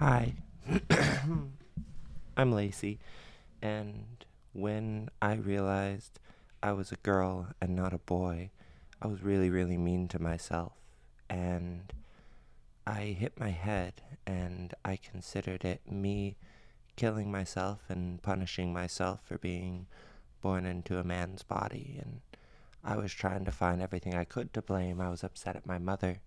Hi, I'm Lacey, and when I realized I was a girl and not a boy, I was really, really mean to myself, and I hit my head, and I considered it me killing myself and punishing myself for being born into a man's body, and I was trying to find everything I could to blame. I was upset at my mother,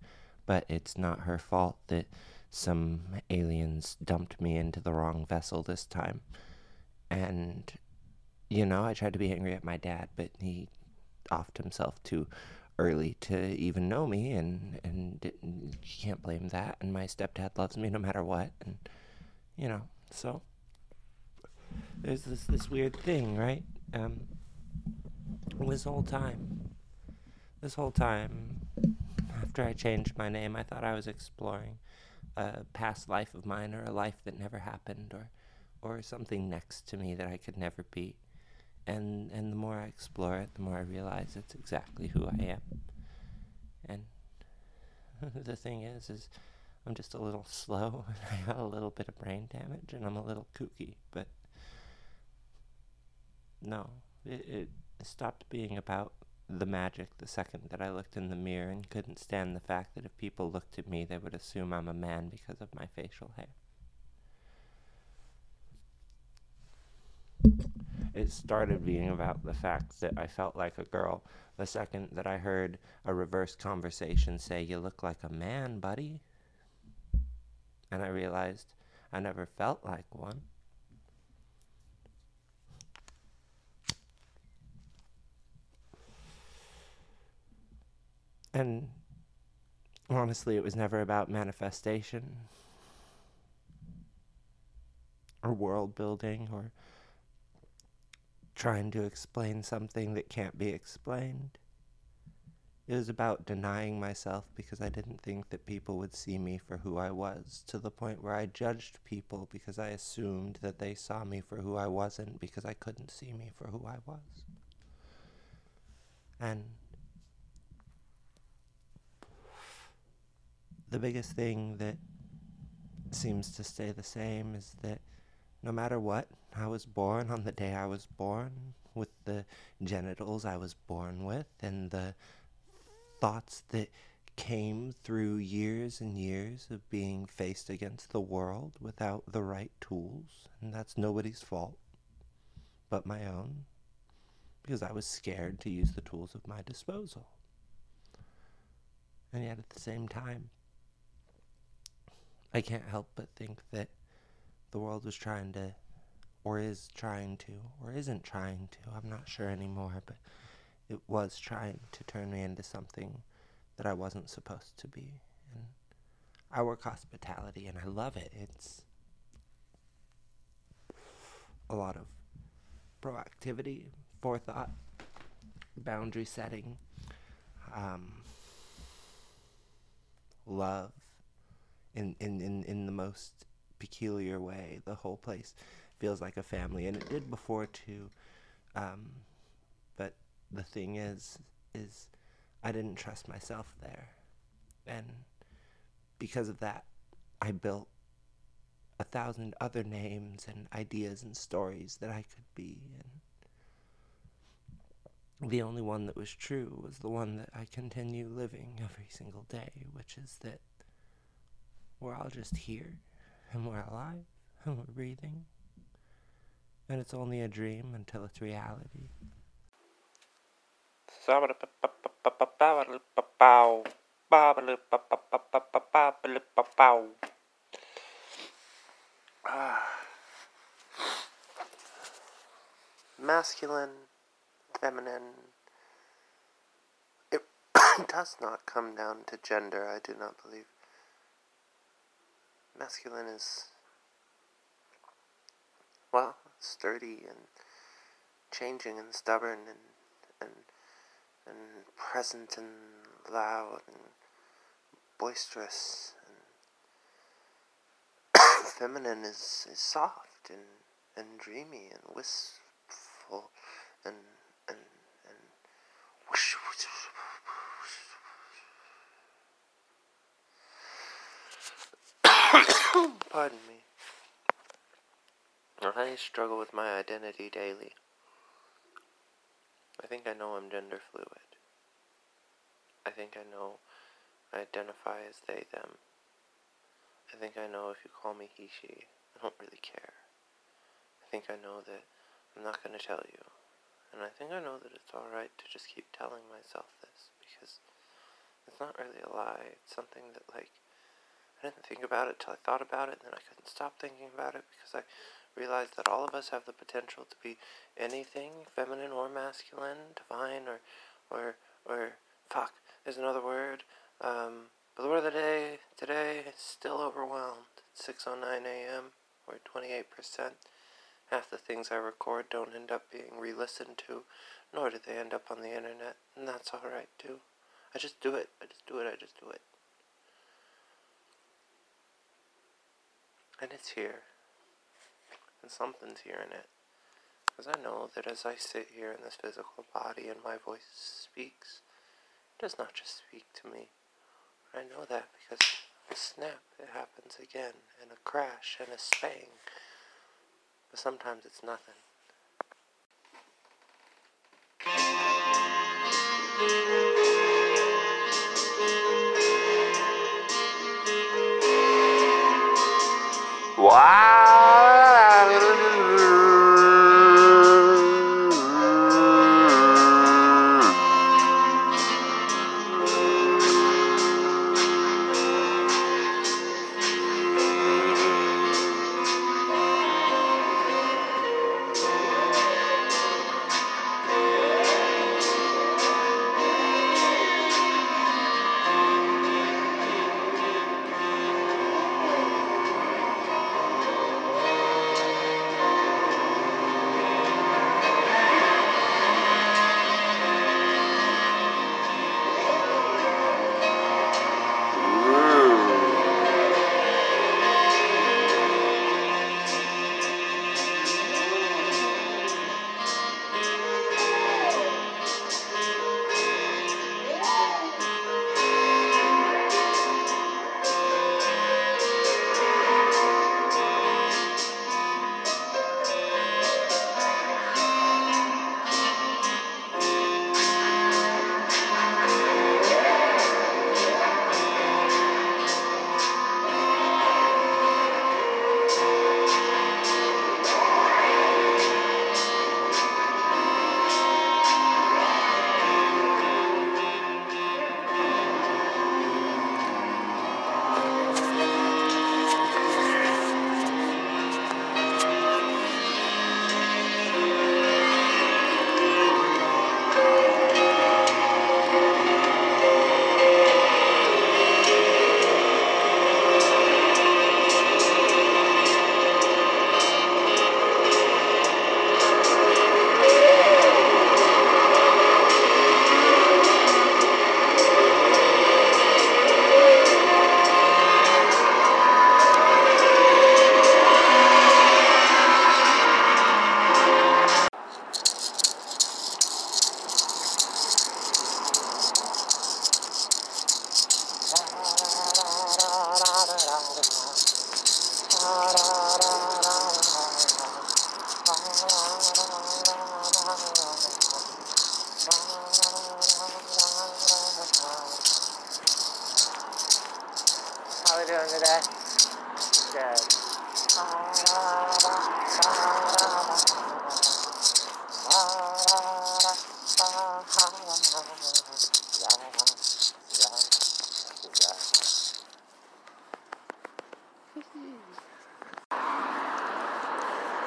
but it's not her fault that some aliens dumped me into the wrong vessel this time. And, you know, I tried to be angry at my dad, but he offed himself too early to even know me, and, and you can't blame that. And my stepdad loves me no matter what. And, you know, so there's this, this weird thing, right? Um, this whole time, this whole time, after I changed my name, I thought I was exploring a past life of mine or a life that never happened or or something next to me that I could never be. And and the more I explore it, the more I realize it's exactly who I am. And the thing is is I'm just a little slow and I got a little bit of brain damage and I'm a little kooky, but no, it, it stopped being about the magic the second that I looked in the mirror and couldn't stand the fact that if people looked at me, they would assume I'm a man because of my facial hair. It started being about the fact that I felt like a girl the second that I heard a reverse conversation say, You look like a man, buddy. And I realized I never felt like one. And honestly, it was never about manifestation or world building or trying to explain something that can't be explained. It was about denying myself because I didn't think that people would see me for who I was, to the point where I judged people because I assumed that they saw me for who I wasn't because I couldn't see me for who I was. And the biggest thing that seems to stay the same is that no matter what, I was born on the day I was born with the genitals I was born with and the thoughts that came through years and years of being faced against the world without the right tools. And that's nobody's fault but my own because I was scared to use the tools of my disposal. And yet at the same time, I can't help but think that the world was trying to, or is trying to, or isn't trying to, I'm not sure anymore, but it was trying to turn me into something that I wasn't supposed to be. And I work hospitality and I love it. It's a lot of proactivity, forethought, boundary setting, um, love, in, in, in, in the most peculiar way. The whole place feels like a family, and it did before too. Um, but the thing is, is I didn't trust myself there, and because of that, I built a thousand other names and ideas and stories that I could be, and the only one that was true was the one that I continue living every single day, which is that we're all just here, and we're alive, and we're breathing. And it's only a dream until it's reality. Masculine, feminine. It does not come down to gender, I do not believe masculine is well sturdy and changing and stubborn and and and present and loud and boisterous and feminine is, is soft and, and dreamy and wistful and and and whoosh, whoosh, Pardon me. I struggle with my identity daily. I think I know I'm gender fluid. I think I know I identify as they, them. I think I know if you call me he, she, I don't really care. I think I know that I'm not going to tell you. And I think I know that it's alright to just keep telling myself this because it's not really a lie. It's something that, like, I didn't think about it till I thought about it, and then I couldn't stop thinking about it because I realized that all of us have the potential to be anything, feminine or masculine, divine or, or, or, fuck, there's another word. Um, but the word of the day today is still overwhelmed. It's 6.09 a.m. We're 28%. Half the things I record don't end up being re-listened to, nor do they end up on the internet, and that's alright too. I just do it. I just do it. I just do it. And it's here. And something's here in it. Because I know that as I sit here in this physical body and my voice speaks, it does not just speak to me. I know that because a snap, it happens again, and a crash, and a spang. But sometimes it's nothing. Wow.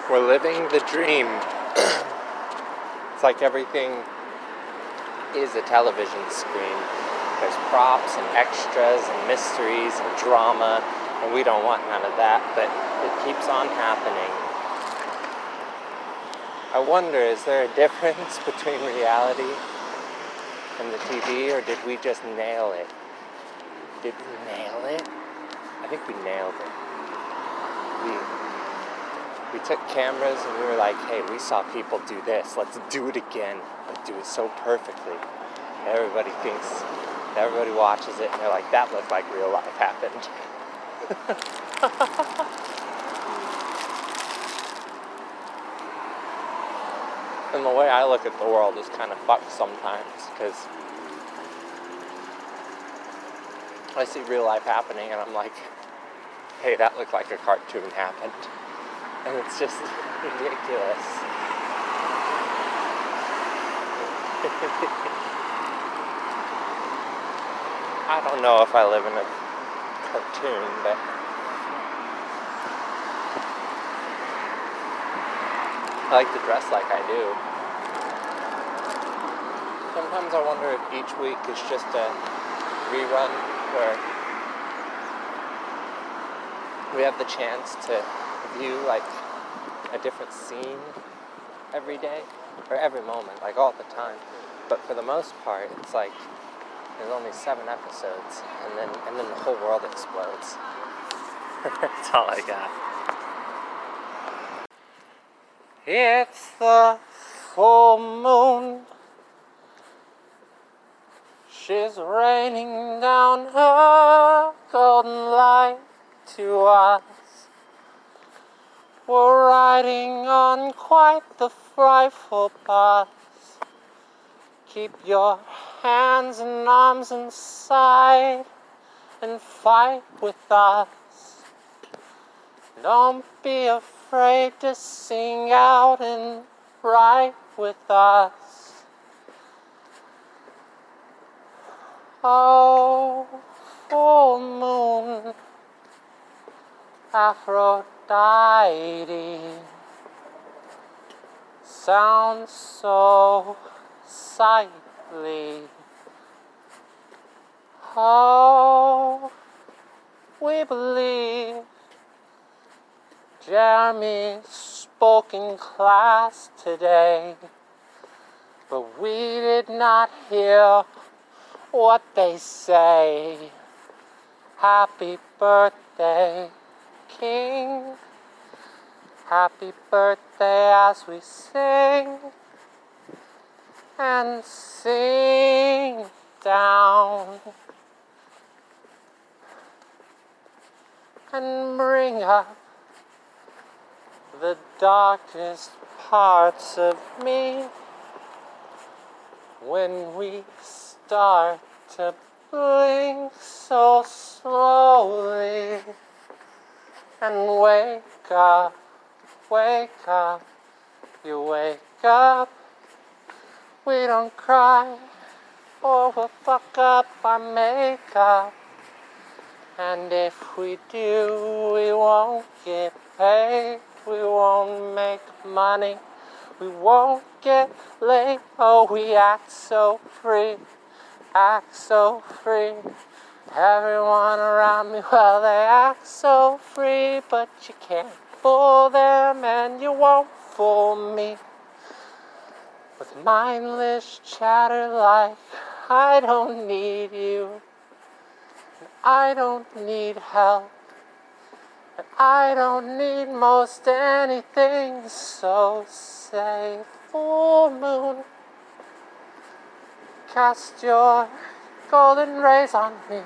We're living the dream. it's like everything is a television screen. There's props and extras and mysteries and drama, and we don't want none of that, but it keeps on happening. I wonder is there a difference between reality and the TV, or did we just nail it? Did we nail it? I think we nailed it. We we took cameras and we were like, hey, we saw people do this. Let's do it again. Let's do it so perfectly. Everybody thinks, everybody watches it and they're like, that looked like real life happened. and the way I look at the world is kind of fucked sometimes because I see real life happening and I'm like, hey, that looked like a cartoon happened. And it's just ridiculous. I don't know if I live in a cartoon, but I like to dress like I do. Sometimes I wonder if each week is just a rerun where we have the chance to view like a different scene every day or every moment, like all the time. But for the most part, it's like there's only seven episodes, and then and then the whole world explodes. That's all I got. It's the full moon. She's raining down her golden light to us. We're riding on quite the frightful bus. Keep your hands and arms inside and fight with us. Don't be afraid to sing out and write with us. Oh, full moon, Aphrodite sounds so sightly. Oh, we believe Jeremy spoke in class today, but we did not hear what they say. Happy birthday, King. Happy birthday as we sing and sing down and bring up the darkest parts of me when we start to blink so slowly and wake up, wake up, you wake up. We don't cry or we'll fuck up our makeup. And if we do, we won't get paid, we won't make money, we won't get laid. Oh, we act so free, act so free. Everyone around me, well, they act so free, but you can't fool them and you won't fool me. With mindless chatter like I don't need you, and I don't need help, and I don't need most anything. So say, full moon, cast your golden rays on me.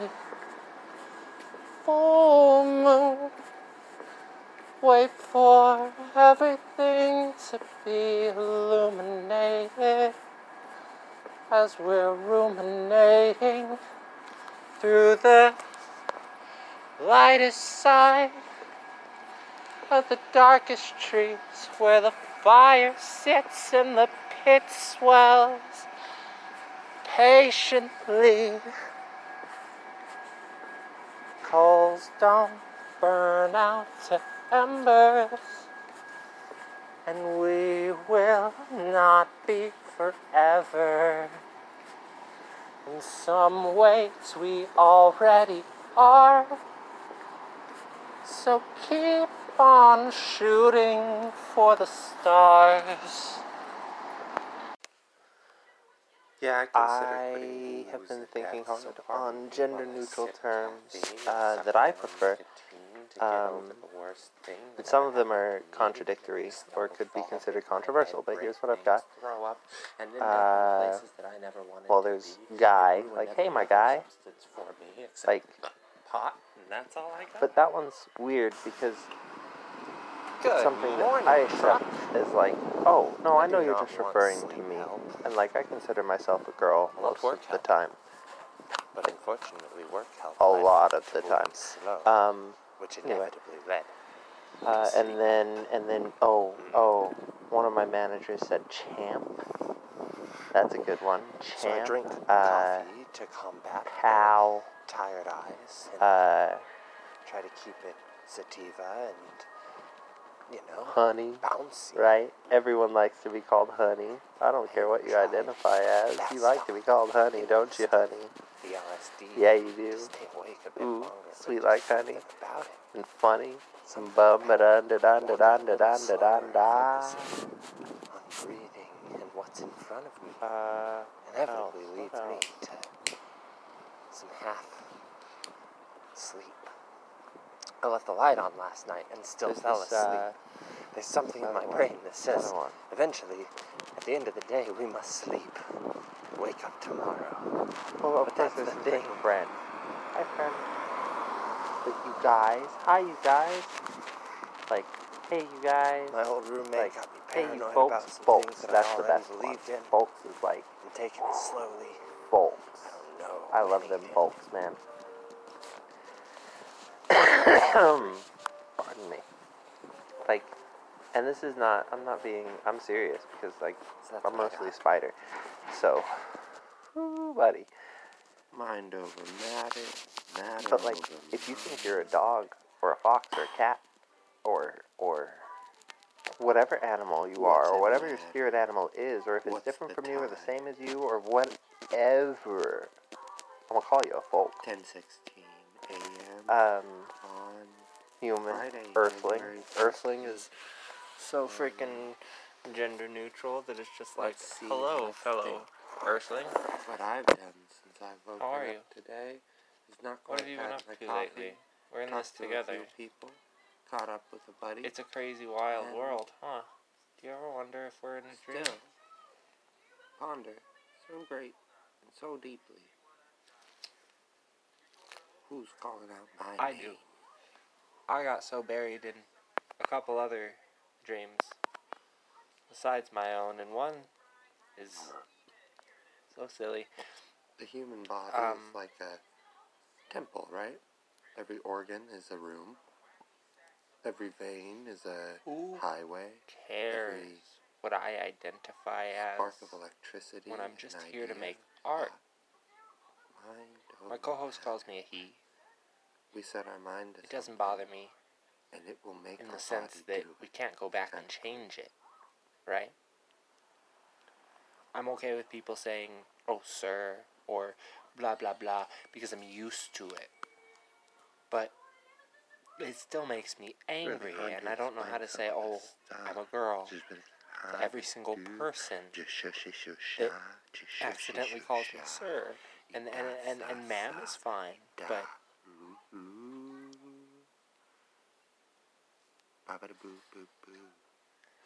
Full moon, wait for everything to be illuminated as we're ruminating through the lightest side of the darkest trees where the fire sits and the pit swells patiently. Coals don't burn out to embers, and we will not be forever. In some ways, we already are. So keep on shooting for the stars. Yeah, I have been thinking hard on gender neutral terms uh, that I prefer. Um, and some of them are contradictory or could be considered controversial, but here's what I've got. Uh, well, there's guy, like, hey, my guy. Like, hot, and that's all I got. But that one's weird because Good something morning, that I accept is like, oh no, I I know you're just referring to me, help. and like I consider myself a girl I most of the help. time, But unfortunately, work help. a lot of the time. Slow, Um, which anyway. inevitably led. uh, and then and then oh oh, one of my managers said champ. That's a good one. Champ. So I drink uh, coffee to combat pal. tired eyes Uh, try to keep it sativa and, you know, honey. bouncy. Right? Everyone likes to be called honey. I don't care what you identify as. You like to be called honey, don't you, honey? The LSD. Yeah, you do. Stay awake a bit Ooh, longer. sweet like honey. about it. And funny. Some bum dun da dun da dun da dun da dun da. Focusing on breathing and what's in front of me Uh, inevitably leads me to some half sleep. I left the light on last night and still This fell is, asleep. uh, There's something in my one. brain that says eventually, at the end of the day, we must sleep. Wake up tomorrow. Well, But that's the a thing. friend. Hi, friend. But you guys, hi, you guys. Like, hey, you guys. My old roommate like, got me hey, you paranoid about folks, some folks. things that That's I the best one. in Folks is like and taking it slowly. folks. I don't know. I love them folks, man. Pardon me. Like, and this is not. I'm not being. I'm serious because like that's I'm mostly a spider. So, ooh, buddy. Mind over matter, matter But like, if you think you're a dog or a fox or a cat or or whatever animal you What's are or whatever your spirit animal is, or if it's What's different from you or the same as you or whatever, I'm gonna call you a folk. 10:16 a.m. Um, on human, Friday, earthling. January Earthling is so freaking gender neutral that it's just like, Let's see, hello, fellow think. earthling. What I've done since I've woken How are up you? today is not What quite have you been up to coffee, lately? We're in talked this to a together. few people, caught up with a buddy. It's a crazy, wild And- world, huh? Do you ever wonder if we're in a dream? Still, ponder so great and so deeply. Who's calling out my I name? do. I got so buried in a couple other dreams besides my own, and one is so silly. The human body Um, is like a temple, right? Every organ is a room. Every vein is a Who highway. cares Every what I identify as spark of electricity. when I'm just here to make art? My co-host calls me a he. We set our mind to It doesn't bother me and it will make in our the sense body that we can't go back and change it, right? I'm okay with people saying, "Oh, sir," or blah blah blah because I'm used to it. But it still makes me angry, hard and I don't know how to say, "Oh, this I'm a stuff. girl." Just been to every single person that shush, just shush, accidentally calls me sir, and and and, and ma'am is fine, but Ooh, ooh. Ba-ba-da-boo, boo, boo.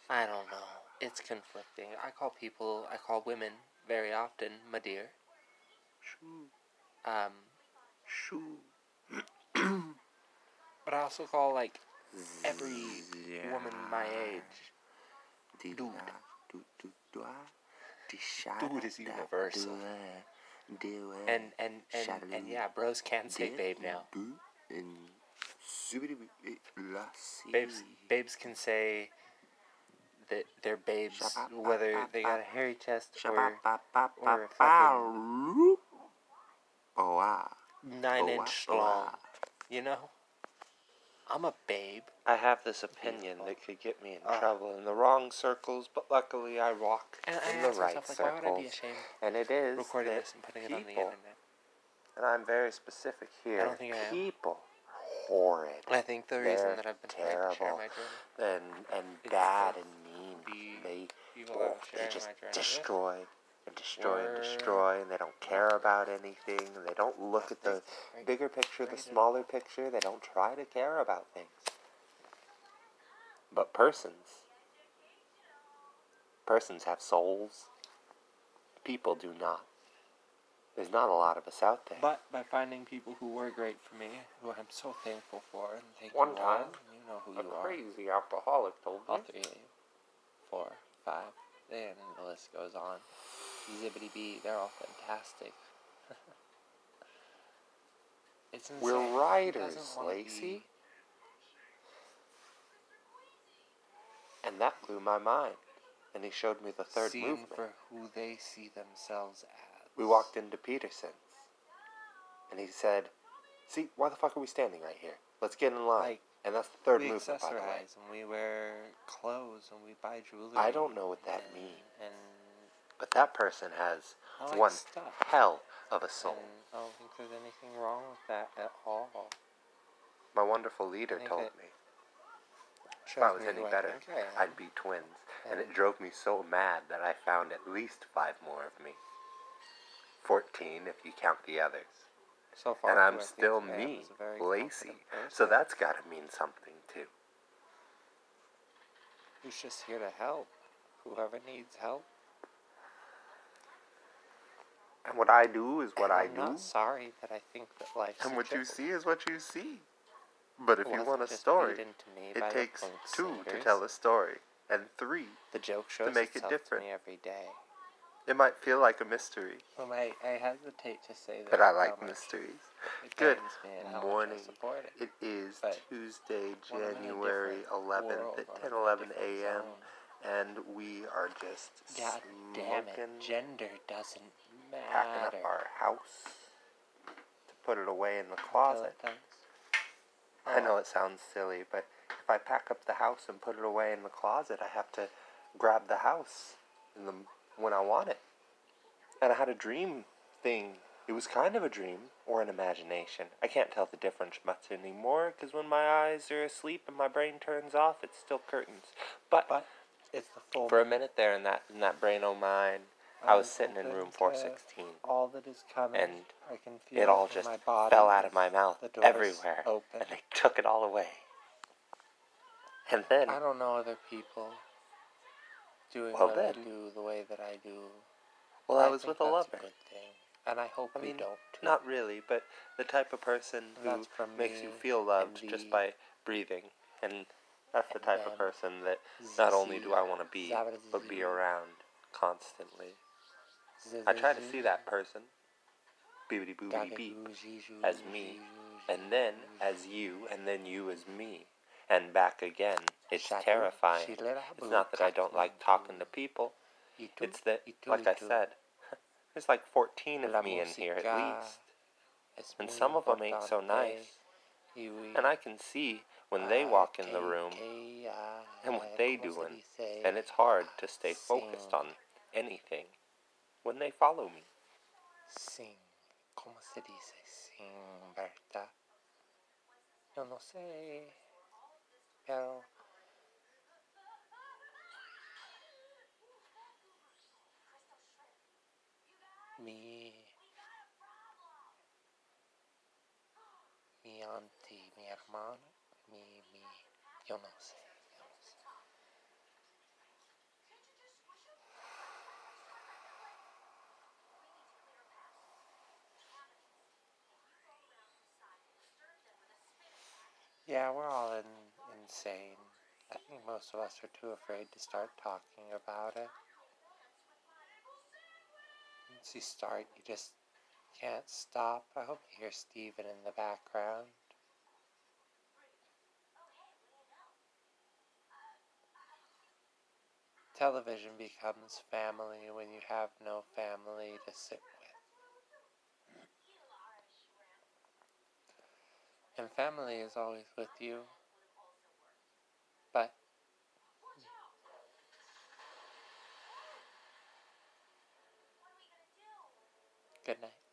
I don't know. It's conflicting. I call people, I call women very often, my dear. Shoo, Um, shoo. but I also call like every woman my age. Dude. Dude. Dude Dude is universal. And and and, and yeah, bros can say babe now. And Babes babes can say that they're babes whether they got a hairy chest or or a fucking nine inch long. You know? I'm a babe. I have this opinion that could get me in Ah. trouble in the wrong circles, but luckily I walk And I in the right myself, like, why would I be circles. ashamed And it is recording this and putting it on the people- internet? And I'm very specific here. don't think I am. people are horrid I think the reason They're that I've been trying to share terrible. and and It's bad and mean. be They oh, just destroy and destroy and destroy, and they don't care about anything. They don't look at the bigger picture, the smaller picture. They don't try to care about things. But persons, persons have souls. People do not. There's not a lot of us out there. But by finding people who were great for me, who I'm so thankful for, and thank One you time, all, you know who you are. A crazy alcoholic told me. All three, four, five, and the list goes on. Zibbity bee, they're all fantastic. it's insane. We're writers, Lacey. And that blew my mind. And he showed me the third seen movement. for who they see themselves as. We walked into Peterson's. And he said, See, why the fuck are we standing right here? Let's get in line. Like, and that's the third we movement, by the way. accessorize and we wear clothes and we buy jewelry. I don't know what that and, means. And But that person has like one stuff. hell of a soul. And I don't think there's anything wrong with that at all. My wonderful leader told me if I was any better, I I'd be twins. And it drove me so mad that I found at least five more of me. 14 if you count the others. So far, and I'm still me, Lacey. So that's got to mean something too. who's just here to help. Whoever needs help. And what I do is what And I I'm do. not sorry that I think that life. And what you see is what you see. But if you want a story, it takes two to tell a story, and three, The joke shows to make it different. every day. It might feel like a mystery, Well, I, I hesitate to say that. but I like mysteries. Good pains me and how much I morning. it. It is But Tuesday, When I'm in a January 11th at on 10 11 a.m., and we are just God damn it. Gender doesn't matter. packing up our house to put it away in the closet. I know oh. it sounds silly, but if I pack up the house and put it away in the closet, I have to grab the house in the, when I want it. And I had a dream thing. It was kind of a dream or an imagination. I can't tell the difference much anymore because when my eyes are asleep and my brain turns off, it's still curtains. But, But it's the full for a minute there in that in that brain o' mine, I was sitting in room 416. all that is coming. And I can feel It all just my body. fell out of my mouth everywhere. Open. And they took it all away. And then I don't know other people doing Well, what I do the way that I do. Well, I, was think with a lover. good thing, and I hope I we mean, don't. Too. Not really, but the type of person who That's from makes you feel loved just by breathing. And that's the and type of person that not only do I want to be, but be around constantly. I try to see that person, bibbity boobity beep, as me, and then as you, and then you as me, and back again. It's terrifying. It's not that I don't like talking to people. It's that, like I said, there's like 14 of me in here at least. And some of them ain't so nice. And I can see when they walk in the room and what they ¿cómo doing, and it's hard to stay focused on anything when they follow me. Sin. ¿Cómo se dice sin, verdad? Yo no sé. Pero. Mi. Mi auntie, mi hermano, mi, mi. Yo no sé. Yeah, we're all in, insane. I think most of us are too afraid to start talking about it. Once you start, you just can't stop. I hope you hear Steven in the background. Television becomes family when you have no family to sit with. And family is always with you. But good night.